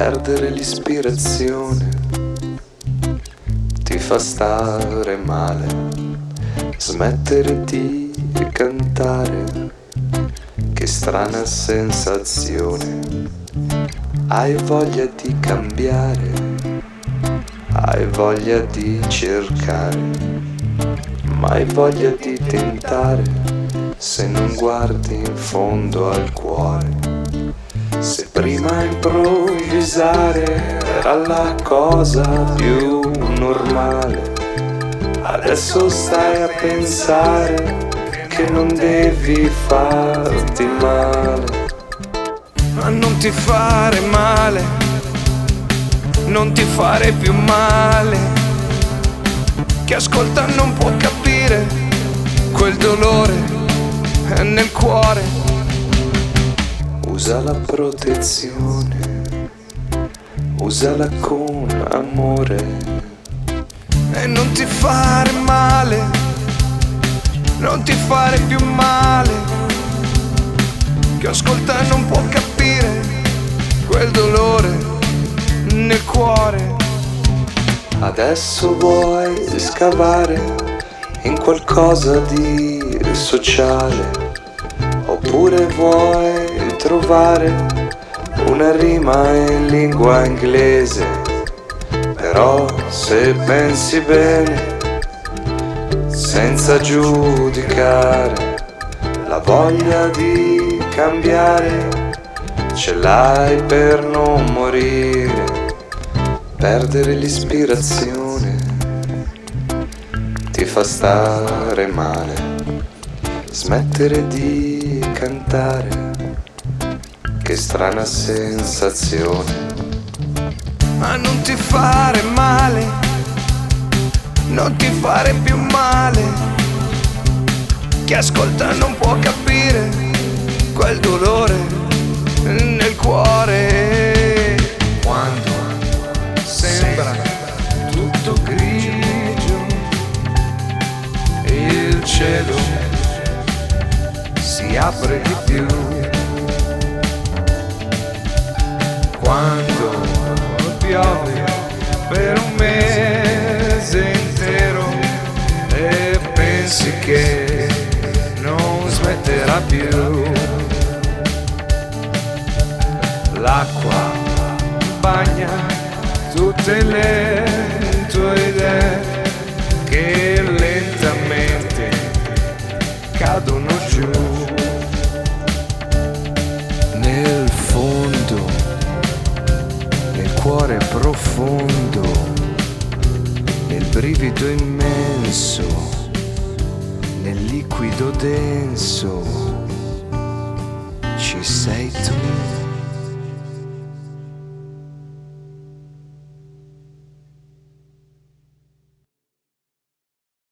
Perdere l'ispirazione ti fa stare male. Smettere di cantare, che strana sensazione. Hai voglia di cambiare, hai voglia di cercare, ma hai voglia di tentare se non guardi in fondo al cuore. Se prima improvvisare era la cosa più normale, adesso stai a pensare che non devi farti male. Ma non ti fare male, non ti fare più male. Chi ascolta non può capire quel dolore è nel cuore Usa la protezione, usala con amore. E non ti fare male, non ti fare più male. Chi ascolta non può capire quel dolore nel cuore. Adesso vuoi scavare in qualcosa di sociale, oppure vuoi trovare una rima in lingua inglese, però se pensi bene, senza giudicare, la voglia di cambiare, ce l'hai per non morire, perdere l'ispirazione ti fa stare male, smettere di cantare che strana sensazione. Ma non ti fare male, non ti fare più male. Chi ascolta non può capire quel dolore nel cuore. Quando sembra tutto grigio il cielo si apre di più. Quando piove per un mese intero e pensi che non smetterà più. L'acqua bagna tutte le tue idee profondo, nel brivido immenso, nel liquido denso, ci sei tu.